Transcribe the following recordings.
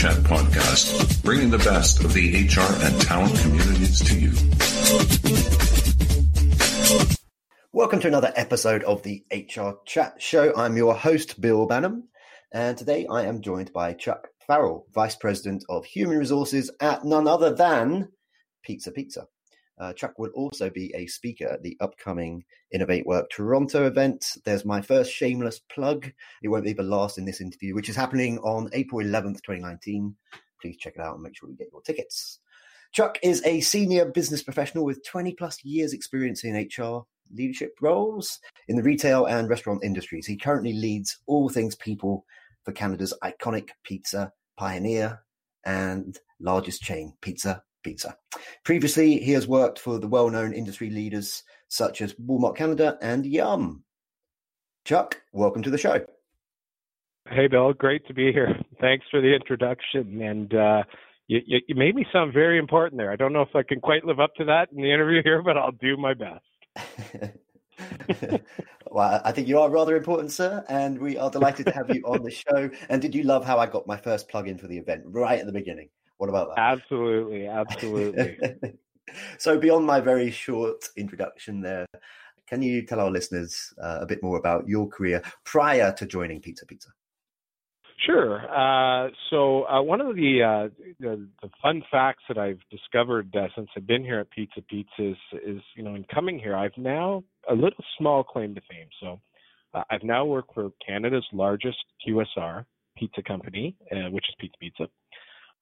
Chat podcast, bringing the best of the HR and talent communities to you. Welcome to another episode of the HR Chat Show. I'm your host, Bill Banham, and today I am joined by Chuck Farrell, Vice President of Human Resources at none other than Pizza Pizza. Uh, Chuck will also be a speaker at the upcoming Innovate Work Toronto event. There's my first shameless plug. It won't be the last in this interview, which is happening on April 11th, 2019. Please check it out and make sure you get your tickets. Chuck is a senior business professional with 20 plus years experience in HR leadership roles in the retail and restaurant industries. He currently leads all things people for Canada's iconic pizza pioneer and largest chain, Pizza Pizza. Previously, he has worked for the well known industry leaders such as Walmart Canada and Yum. Chuck, welcome to the show. Hey, Bill. Great to be here. Thanks for the introduction. And uh, you, you, made me sound very important there. I don't know if I can quite live up to that in the interview here, but I'll do my best. well, I think you are rather important, sir, and we are delighted to have you on the show. And did you love how I got my first plug in for the event right at the beginning? What about that? Absolutely, absolutely. so, beyond my very short introduction there, can you tell our listeners uh, a bit more about your career prior to joining Pizza Pizza? Sure. Uh, so uh, one of the, uh, the, the fun facts that I've discovered uh, since I've been here at Pizza Pizza is, is, you know, in coming here, I've now a little small claim to fame. So uh, I've now worked for Canada's largest QSR pizza company, uh, which is Pizza Pizza.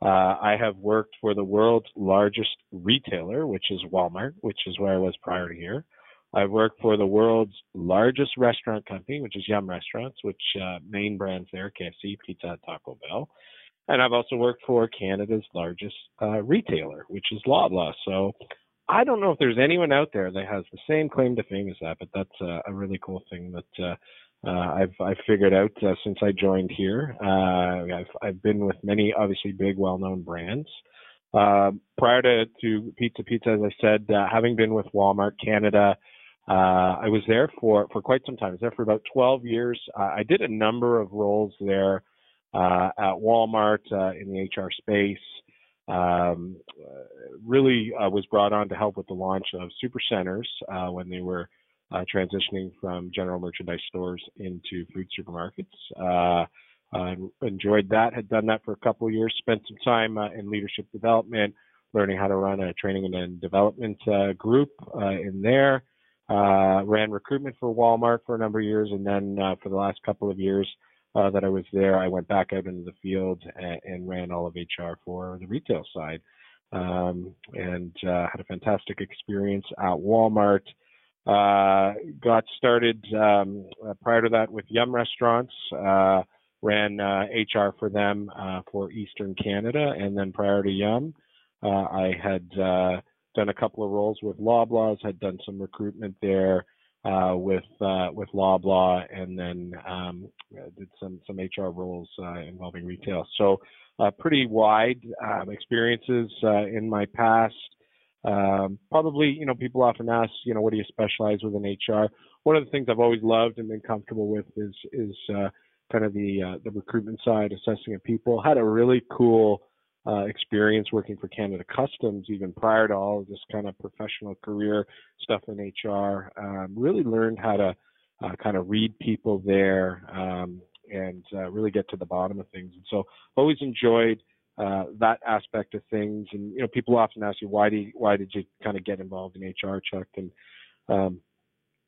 I have worked for the world's largest retailer, which is Walmart, which is where I was prior to here. I've worked for the world's largest restaurant company, which is Yum Restaurants, which uh, main brands there, KFC, Pizza Taco Bell. And I've also worked for Canada's largest uh, retailer, which is Loblaw. So I don't know if there's anyone out there that has the same claim to fame as that, but that's uh, a really cool thing that uh, uh, I've I've figured out uh, since I joined here. Uh, I've I've been with many obviously big well-known brands. Uh, prior to, to Pizza Pizza, as I said, uh, having been with Walmart Canada, uh, I was there for, for quite some time. I was there for about 12 years. Uh, I did a number of roles there uh, at Walmart uh, in the HR space. Um, uh, really uh, was brought on to help with the launch of supercenters when they were transitioning from general merchandise stores into food supermarkets. I enjoyed that. Had done that for a couple of years. Spent some time in leadership development, learning how to run a training and development group in there. Uh, ran recruitment for Walmart for a number of years, and then uh, for the last couple of years uh, that I was there, I went back out into the field and, and ran all of HR for the retail side, um, and uh, had a fantastic experience at Walmart. Uh, got started um, uh, prior to that with Yum Restaurants. uh, ran uh, HR for them for Eastern Canada, and then prior to Yum, I had done a couple of roles with Loblaws, had done some recruitment there uh, with uh, with Loblaw, and then um, did some some HR roles uh, involving retail. So uh, pretty wide um, experiences uh, in my past. Um, probably, you know, people often ask, you know, what do you specialize with in HR? One of the things I've always loved and been comfortable with is is uh, kind of the uh, the recruitment side, assessing of people. Had a really cool uh, experience working for Canada Customs even prior to all of this kind of professional career stuff in HR. Um, really learned how to uh, kind of read people there um, and uh, really get to the bottom of things. And so always enjoyed uh, that aspect of things. And you know, people often ask you why do you, why did you kind of get involved in HR, Chuck? And um,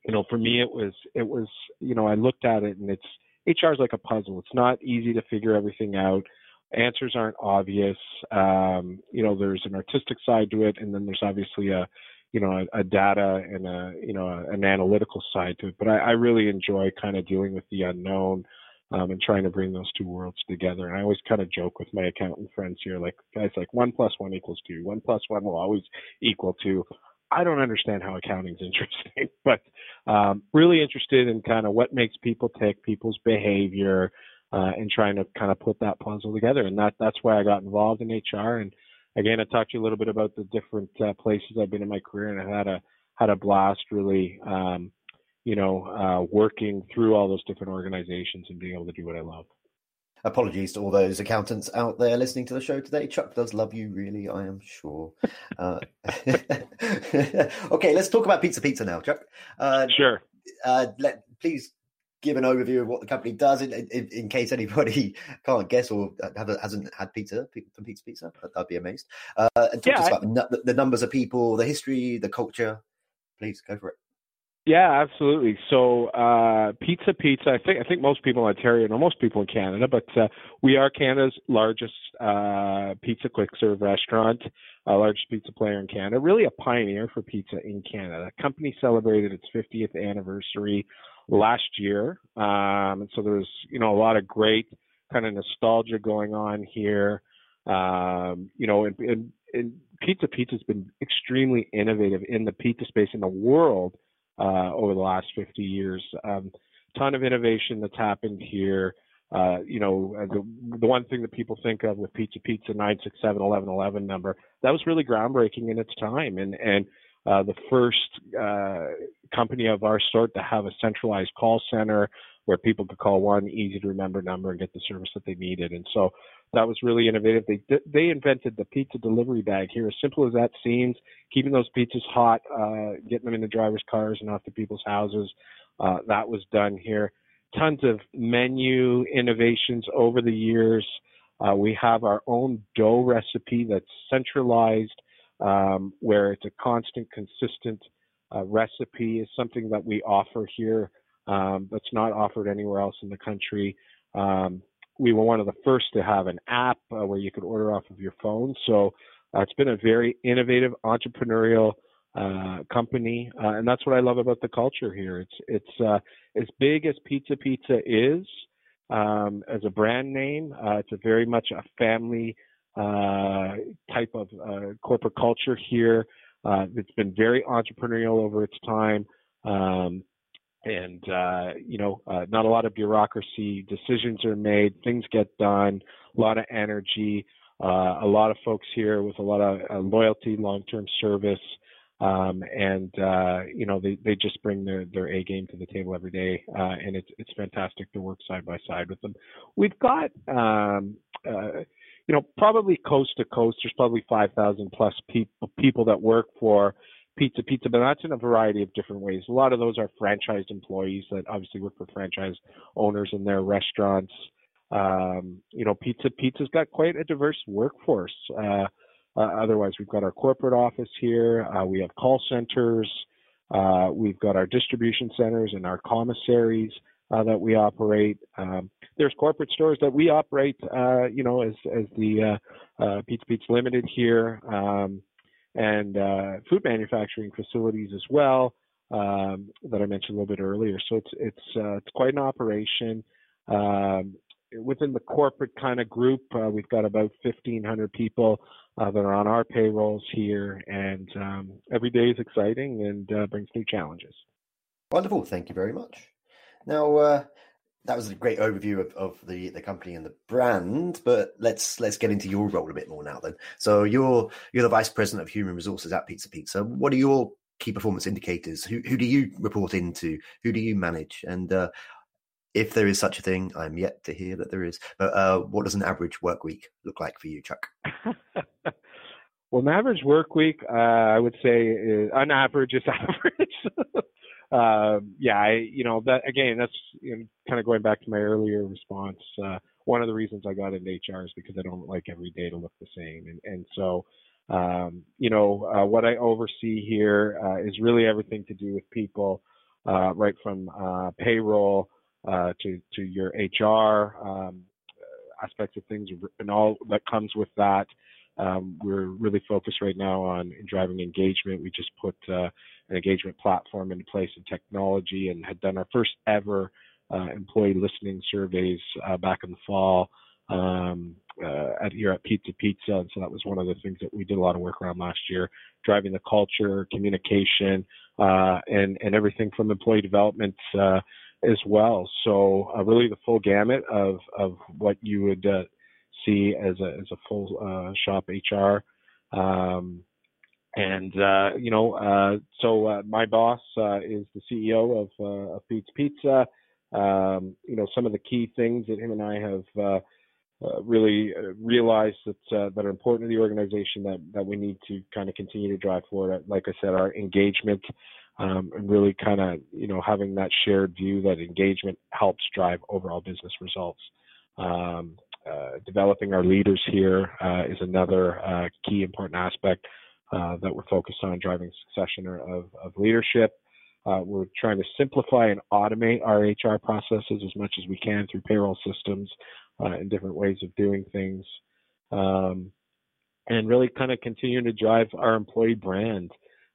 you know, for me it was it was you know I looked at it and it's HR is like a puzzle. It's not easy to figure everything out answers aren't obvious. Um, you know, there's an artistic side to it, and then there's obviously a, you know, a, a data and a, you know, an analytical side to it. But I, I really enjoy kind of dealing with the unknown um, and trying to bring those two worlds together. And I always kind of joke with my accountant friends here, like guys, like one plus one equals two. One plus one will always equal two. I don't understand how accounting's interesting, but um, really interested in kind of what makes people tick, people's behavior, uh, and trying to kind of put that puzzle together. And that that's why I got involved in HR. And again, I talked to you a little bit about the different uh, places I've been in my career, and I had a had a blast really, um, you know, uh, working through all those different organizations and being able to do what I love. apologies to all those accountants out there listening to the show today. Chuck does love you, really, I am sure. Uh, okay, let's talk about Pizza Pizza now, Chuck. Uh, sure. Uh, let please give an overview of what the company does in, in, in case anybody can't guess or hasn't had pizza from Pizza Pizza. I'd be amazed. Uh, and talk yeah, to us about the, the numbers of people, the history, the culture. Please go for it. Yeah, absolutely. So, uh, Pizza Pizza. I think I think most people in Ontario know most people in Canada, but uh, we are Canada's largest uh, pizza quick serve restaurant, uh, largest pizza player in Canada. Really a pioneer for pizza in Canada. The company celebrated its 50th anniversary last year, um, and so there's you know a lot of great kind of nostalgia going on here. Um, you know, and, and, and Pizza Pizza has been extremely innovative in the pizza space in the world uh, over the last 50 years. Um, ton of innovation that's happened here. Uh, you know, uh, the the one thing that people think of with Pizza Pizza 9671111 number that was really groundbreaking in its time, and and uh, the first uh, company of our sort to have a centralized call center where people could call one easy to remember number and get the service that they needed. And so that was really innovative. They they invented the pizza delivery bag here, as simple as that seems, keeping those pizzas hot, uh, getting them in the drivers' cars and off to people's houses. Uh, that was done here. Tons of menu innovations over the years. Uh, we have our own dough recipe that's centralized, um, where it's a constant, consistent uh, recipe. is something that we offer here um, that's not offered anywhere else in the country. Um, we were one of the first to have an app uh, where you could order off of your phone. So uh, it's been a very innovative, entrepreneurial uh, company, uh, and that's what I love about the culture here. It's it's uh, as big as Pizza Pizza is um, as a brand name. Uh, it's a very much a family type of corporate culture here. it's been very entrepreneurial over its time. Um, and uh, you know, uh, not a lot of bureaucracy. Decisions are made, things get done, a lot of energy, uh, a lot of folks here with a lot of uh, loyalty, long-term service, um, and uh, you know, they, they just bring their, their A game to the table every day, uh, and it's it's fantastic to work side by side with them. We've got. Um, you know, probably coast to coast, there's probably 5,000 plus people people that work for Pizza Pizza, but that's in a variety of different ways. A lot of those are franchised employees that obviously work for franchise owners in their restaurants. Um, you know, Pizza Pizza's got quite a diverse workforce. Uh, uh, otherwise, we've got our corporate office here. Uh, we have call centers. Uh, we've got our distribution centers and our commissaries uh, that we operate. Um, there's corporate stores that we operate. Uh, you know, as as the Pizza Pizza Limited here. Um, and uh, food manufacturing facilities as well um, that I mentioned a little bit earlier. So it's it's uh, it's quite an operation. Um, within the corporate kind of group, uh, we've got about 1,500 people uh, that are on our payrolls here, and um, every day is exciting and uh, brings new challenges. Wonderful, thank you very much. Now, uh, that was a great overview of, of the, the company and the brand, but let's let's get into your role a bit more now then. So you're you're the vice president of human resources at Pizza Pizza. What are your key performance indicators? Who who do you report into? Who do you manage? And uh, if there is such a thing, I'm yet to hear that there is. But uh, what does an average work week look like for you, Chuck? well, an average work week, uh, I would say, is, on average, is average uh, yeah, I, you know, that again, that's you know, kind of going back to my earlier response. Uh, one of the reasons I got into HR is because I don't like every day to look the same, and and so. Um, you know, uh, what I oversee here uh, is really everything to do with people, uh, right from uh, payroll uh, to to your HR um, aspects of things, and all that comes with that. Um, we're really focused right now on driving engagement. We just put uh, an engagement platform into place in technology and had done our first ever uh, employee listening surveys uh, back in the fall um, uh, at here at Pizza Pizza. And so that was one of the things that we did a lot of work around last year, driving the culture, communication, uh, and and everything from employee development uh, as well. So uh, really the full gamut of of what you would see as a as a full uh, shop HR. Um, and uh, you know, uh, so uh, my boss uh, is the CEO of, of Pizza Pizza. um, you know, some of the key things that him and I have really realized that that are important to the organization that that we need to kind of continue to drive forward. Like I said, our engagement um, and really kind of you know having that shared view that engagement helps drive overall business results. Um, developing our leaders here uh, is another uh, key important aspect that we're focused on driving succession of, of leadership. Uh, we're trying to simplify and automate our HR processes as much as we can through payroll systems uh, and different ways of doing things. Um, and really kind of continuing to drive our employee brand.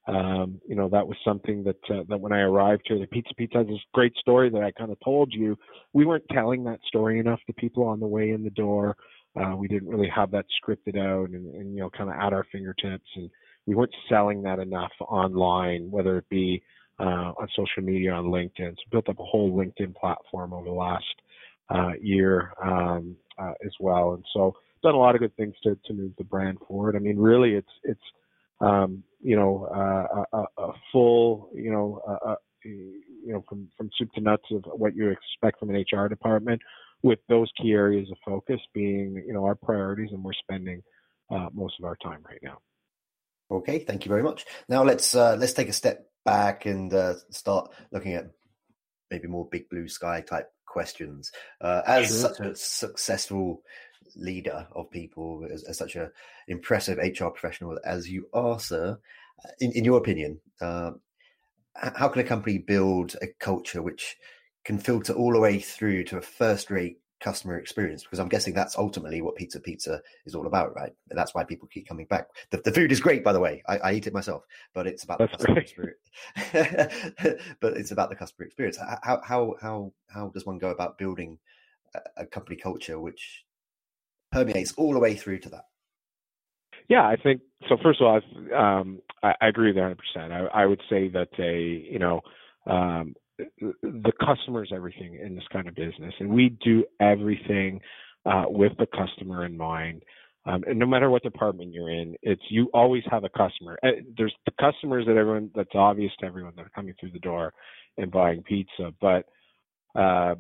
Um, you know, that was something that uh, that when I arrived here, the Pizza Pizza has this great story that I kind of told you. We weren't telling that story enough to people on the way in the door. Uh, we didn't really have that scripted out and, and you know, kind of at our fingertips, and we weren't selling that enough online, whether it be uh, on social media on LinkedIn. So built up a whole LinkedIn platform over the last uh, year um, uh, as well, and so done a lot of good things to to move the brand forward. I mean, really, it's it's um, you know uh, a, a, full you know uh, you know from from soup to nuts of what you expect from an HR department, with those key areas of focus being you know our priorities and we're spending uh, most of our time right now. Okay, thank you very much. Now let's uh, let's take a step back and uh, start looking at maybe more big blue sky type questions. Uh, as sure. such a successful leader of people, as, as, such a impressive HR professional as you are, sir, in, in your opinion, uh, how can a company build a culture which can filter all the way through to a first rate customer experience because I'm guessing that's ultimately what Pizza Pizza is all about, right? That's why people keep coming back. The, the food is great, by the way. I, I, eat it myself, but it's about that's the customer experience. but it's about the customer experience. How how how how does one go about building a, a company culture which permeates all the way through to that? Yeah, I think so. First of all, um, I, I agree with 100. percent I, I would say that a you know um, the customer is everything in this kind of business, and we do everything uh, with the customer in mind. Um, and no matter what department you're in, it's you always have a customer. Uh, there's the customers that everyone that's obvious to everyone that are coming through the door and buying pizza, but uh,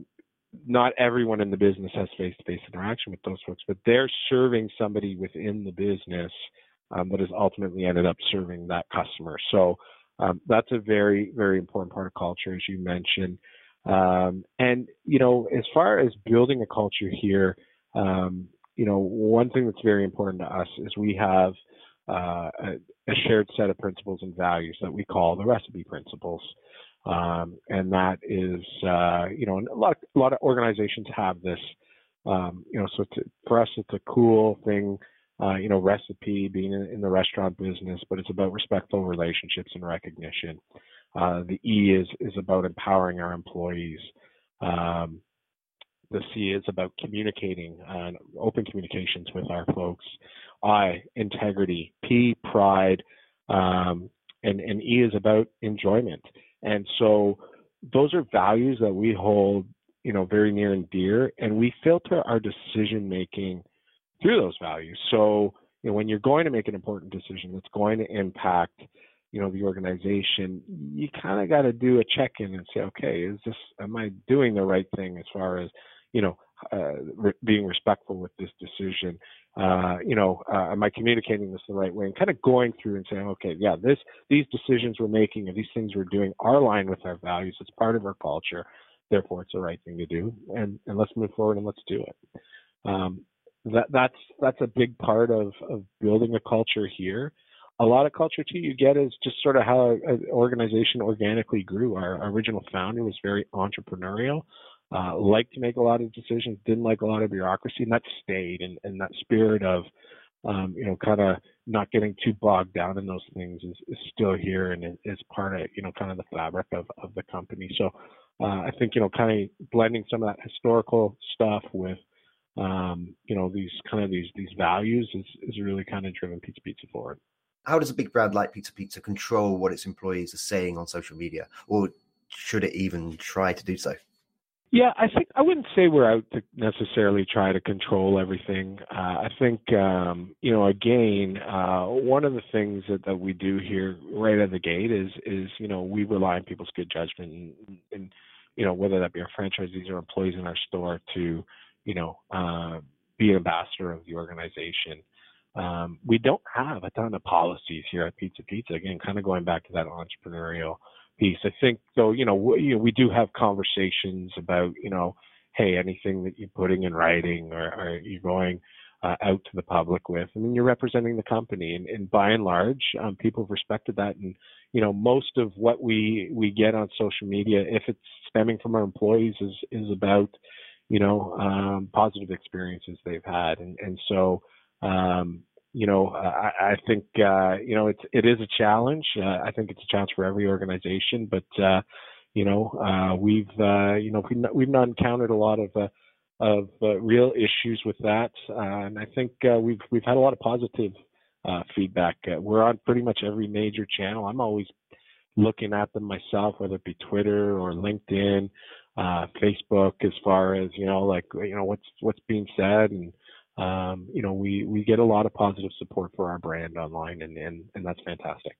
not everyone in the business has face-to-face interaction with those folks. But they're serving somebody within the business um, that has ultimately ended up serving that customer. So um, that's a very, very important part of culture, as you mentioned. Um, and, you know, as far as building a culture here, um, you know, one thing that's very important to us is we have uh, a, a, shared set of principles and values that we call the recipe principles. Um, and that is, uh, you know, a lot, a lot of organizations have this, um, you know, so to, for us, it's a cool thing uh, you know, recipe, being in, in, the restaurant business, but it's about respectful relationships and recognition. Uh, the E is is about empowering our employees. Um, the C is about communicating and open communications with our folks. I integrity. P pride, um, and and E is about enjoyment. And so those are values that we hold, you know, very near and dear, and we filter our decision making through those values. So, you know, when you're going to make an important decision that's going to impact, you know, the organization, you kind of got to do a check-in and say, okay, is this, am I doing the right thing as far as, you know, uh, re- being respectful with this decision? Uh, you know, uh, am I communicating this the right way? And kind of going through and saying, okay, yeah, this, these decisions we're making and these things we're doing are aligned with our values. It's part of our culture. Therefore, it's the right thing to do. And, and let's move forward and let's do it. Um, that that's that's a big part of of building a culture here. A lot of culture too you get is just sort of how an organization organically grew. Our, our original founder was very entrepreneurial, uh, liked to make a lot of decisions, didn't like a lot of bureaucracy, and that stayed. And, and that spirit of um, you know, kind of not getting too bogged down in those things is, is still here and is part of, you know, kind of the fabric of, of the company. So uh, I think, you know, kind of blending some of that historical stuff with um, you know these kind of these these values is, is really kind of driven Pizza Pizza forward. How does a big brand like Pizza Pizza control what its employees are saying on social media, or should it even try to do so? Yeah, I think I wouldn't say we're out to necessarily try to control everything. Uh, I think um, you know, again, uh, one of the things that, that we do here right of the gate is is you know we rely on people's good judgment and, and you know, whether that be our franchisees or employees in our store to, you know, uh, be an ambassador of the organization. Um, we don't have a ton of policies here at Pizza Pizza. Again, kind of going back to that entrepreneurial piece. I think though, you know, we, you know, we do have conversations about, you know, hey, anything that you're putting in writing or, or you're going uh, out to the public with. I mean, you're representing the company, and, and by and large, um, people have respected that. And you know, most of what we we get on social media, if it's stemming from our employees, is is about you know um, positive experiences they've had, and and so. Um, you know, I, I think uh, you know it's it is a challenge. Uh, I think it's a challenge for every organization, but uh, you know, uh, we've uh, you know we've not, we've not encountered a lot of uh, of uh, real issues with that, uh, and I think uh, we've we've had a lot of positive uh, feedback. Uh, we're on pretty much every major channel. I'm always looking at them myself, whether it be Twitter or LinkedIn, uh, Facebook, as far as you know, like you know what's what's being said, and um, you know we we get a lot of positive support for our brand online, and and and that's fantastic.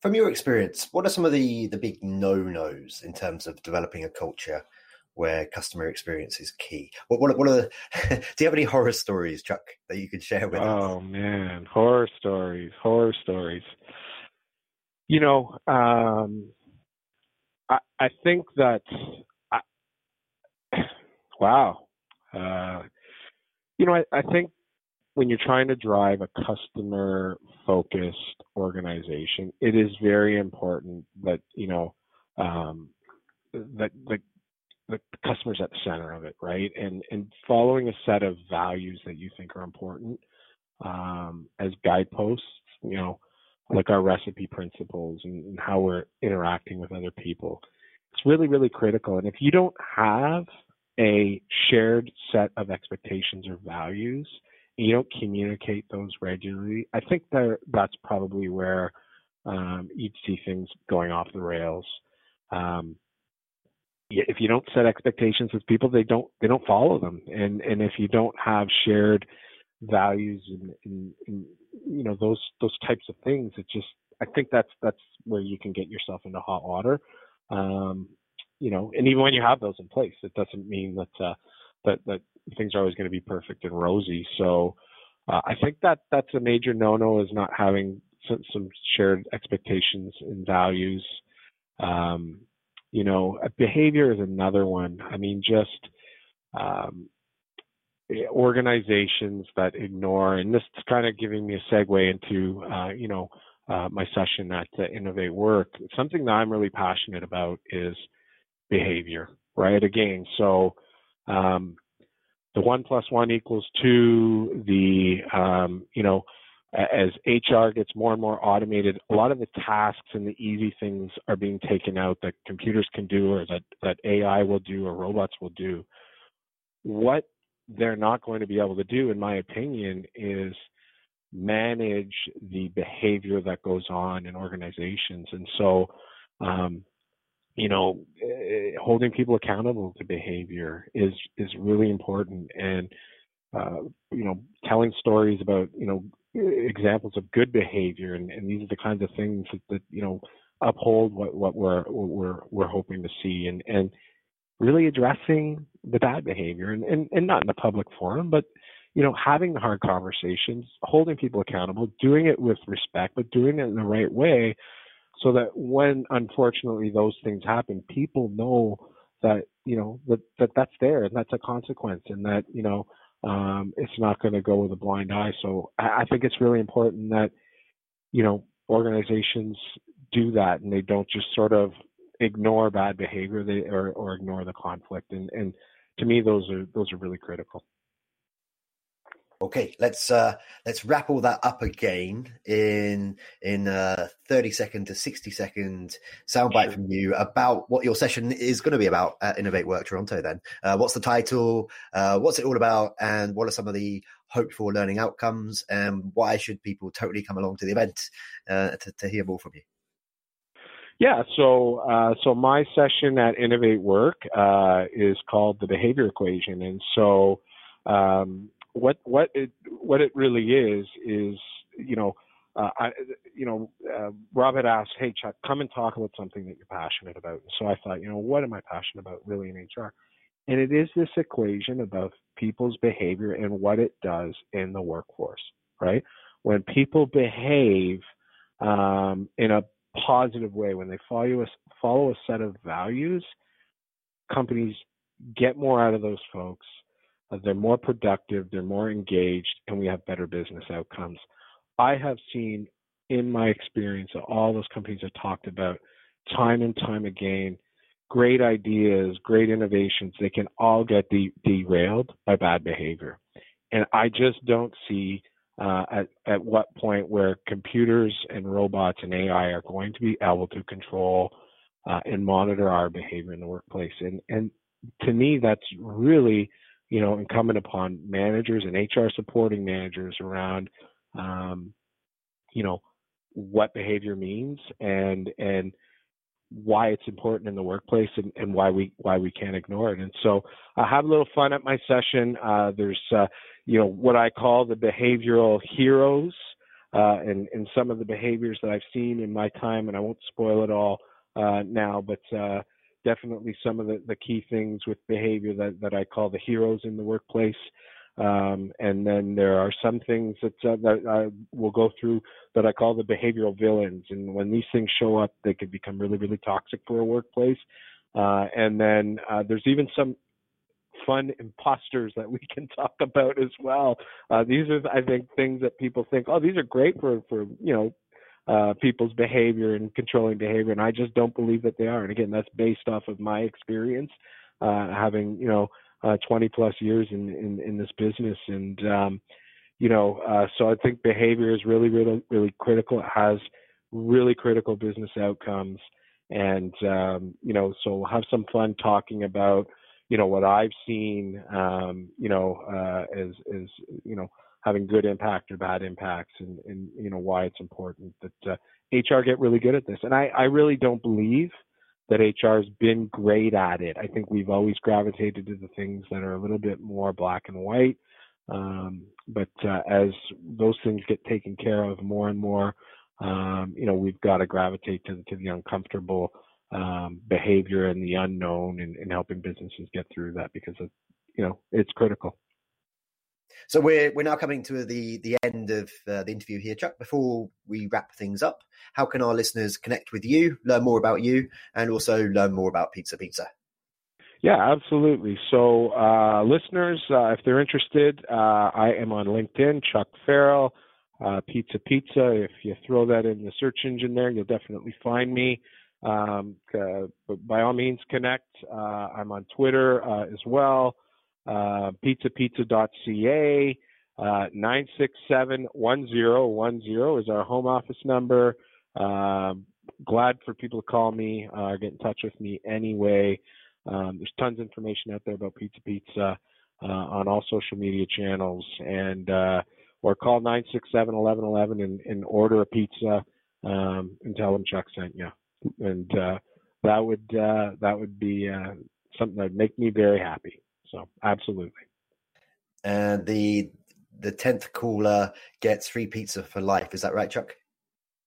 From your experience, what are some of the the big no nos in terms of developing a culture? where customer experience is key. What what, what are the, do you have any horror stories, Chuck, that you could share with oh, us? Oh man, horror stories, horror stories. You know, um, I I think that I, wow, uh, you know, I, I think when you're trying to drive a customer focused organization, it is very important that you know um, that that the customer's at the center of it, right? And and following a set of values that you think are important um, as guideposts, you know, like our recipe principles and, and how we're interacting with other people. It's really, really critical. And if you don't have a shared set of expectations or values, and you don't communicate those regularly, I think that that's probably where um, you'd see things going off the rails. Um, if you don't set expectations with people, they don't they don't follow them, and and if you don't have shared values and, and, and you know those those types of things, it just I think that's that's where you can get yourself into hot water. Um, you know, and even when you have those in place, it doesn't mean that uh, that that things are always going to be perfect and rosy. So uh, I think that that's a major no-no is not having some, some shared expectations and values. Um, you know, behavior is another one. I mean, just um, organizations that ignore, and this is kind of giving me a segue into, uh, you know, uh, my session at uh, Innovate Work. Something that I'm really passionate about is behavior, right? Again, so um, the one plus one equals two. The um, you know as HR gets more and more automated, a lot of the tasks and the easy things are being taken out that computers can do or that, that AI will do or robots will do. What they're not going to be able to do, in my opinion, is manage the behavior that goes on in organizations. And so, um, you know, eh, holding people accountable to behavior is is really important. And uh, you know, telling stories about you know examples of good behavior, and, and these are the kinds of things that, that you know uphold what, what we're what we're we're hoping to see, and and really addressing the bad behavior, and, and and not in a public forum, but you know having the hard conversations, holding people accountable, doing it with respect, but doing it in the right way, so that when unfortunately those things happen, people know that you know that, that that's there and that's a consequence, and that you know um, it's not going to go with a blind eye. So I, I think it's really important that you know organizations do that and they don't just sort of ignore bad behavior they, or, or ignore the conflict. And, and to me, those are those are really critical. Okay, let's uh, let's wrap all that up again in in a thirty second to sixty second soundbite from you about what your session is going to be about at Innovate Work Toronto. Then, uh, what's the title? Uh, what's it all about? And what are some of the hoped for learning outcomes? And why should people totally come along to the event uh, to, to hear more from you? Yeah, so uh, so my session at Innovate Work uh, is called the Behavior Equation, and so um, what what it what it really is is you know uh, I, you know, uh, Rob had asked, "Hey, Chuck, come and talk about something that you're passionate about." So I thought, you know, what am I passionate about really in HR? And it is this equation about people's behavior and what it does in the workforce, right? When people behave um, in a positive way, when they follow a, follow a set of values, companies get more out of those folks. Uh, they're more productive, they're more engaged, and we have better business outcomes. I have seen in my experience that all those companies have talked about time and time again great ideas great innovations they can all get de- derailed by bad behavior and i just don't see uh, at, at what point where computers and robots and ai are going to be able to control uh, and monitor our behavior in the workplace and and to me that's really you know incumbent upon managers and hr supporting managers around um, you know what behavior means and and why it's important in the workplace and, and why we why we can't ignore it. And so I have a little fun at my session. Uh, there's uh, you know what I call the behavioral heroes uh, and and some of the behaviors that I've seen in my time, and I won't spoil it all uh, now, but uh, definitely some of the, the key things with behavior that, that I call the heroes in the workplace. Um, and then there are some things that, uh, that I will go through that I call the behavioral villains. And when these things show up, they can become really, really toxic for a workplace. Uh, and then uh, there's even some fun imposters that we can talk about as well. Uh, these are, I think, things that people think, oh, these are great for, for you know, uh, people's behavior and controlling behavior, and I just don't believe that they are. And again, that's based off of my experience, uh, having you know uh, 20 plus years in, in, in this business. And, um, you know, uh, so I think behavior is really, really, really critical. It has really critical business outcomes. And, um, you know, so we'll have some fun talking about, you know, what I've seen, um, you know, uh, as, as, you know, having good impact or bad impacts and, and you know, why it's important that uh, HR get really good at this. And I, I really don't believe – that HR has been great at it. I think we've always gravitated to the things that are a little bit more black and white. Um, but uh, as those things get taken care of more and more, um, you know, we've got to gravitate to, to the uncomfortable um, behavior and the unknown and, and helping businesses get through that because, of, you know, it's critical. So we're we're now coming to the the end of uh, the interview here, Chuck. Before we wrap things up, how can our listeners connect with you, learn more about you, and also learn more about Pizza Pizza? Yeah, absolutely. So, uh, listeners, uh, if they're interested, uh, I am on LinkedIn, Chuck Farrell, uh, Pizza Pizza. If you throw that in the search engine there, you'll definitely find me. Um, but by all means, connect. Uh, I'm on Twitter as well uh, pizzapizza.ca. Uh, 967-1010 is our home office number. Uh, glad for people to call me uh, get in touch with me anyway. Um, there's tons of information out there about Pizza Pizza uh, on all social media channels, and uh, or call 967-1111 and, and order a pizza um, and tell them Chuck sent you, and uh, that would uh, that would be uh, something that would make me very happy. So absolutely. And the the tenth caller gets free pizza for life. Is that right, Chuck?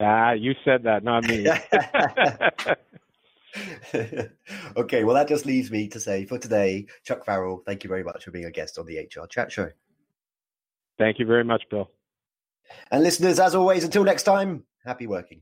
Ah, you said that, not me. okay, well, that just leaves me to say for today, Chuck Farrell, thank you very much for being a guest on the HR Chat Show. Thank you very much, Bill. And listeners, as always, until next time, happy working.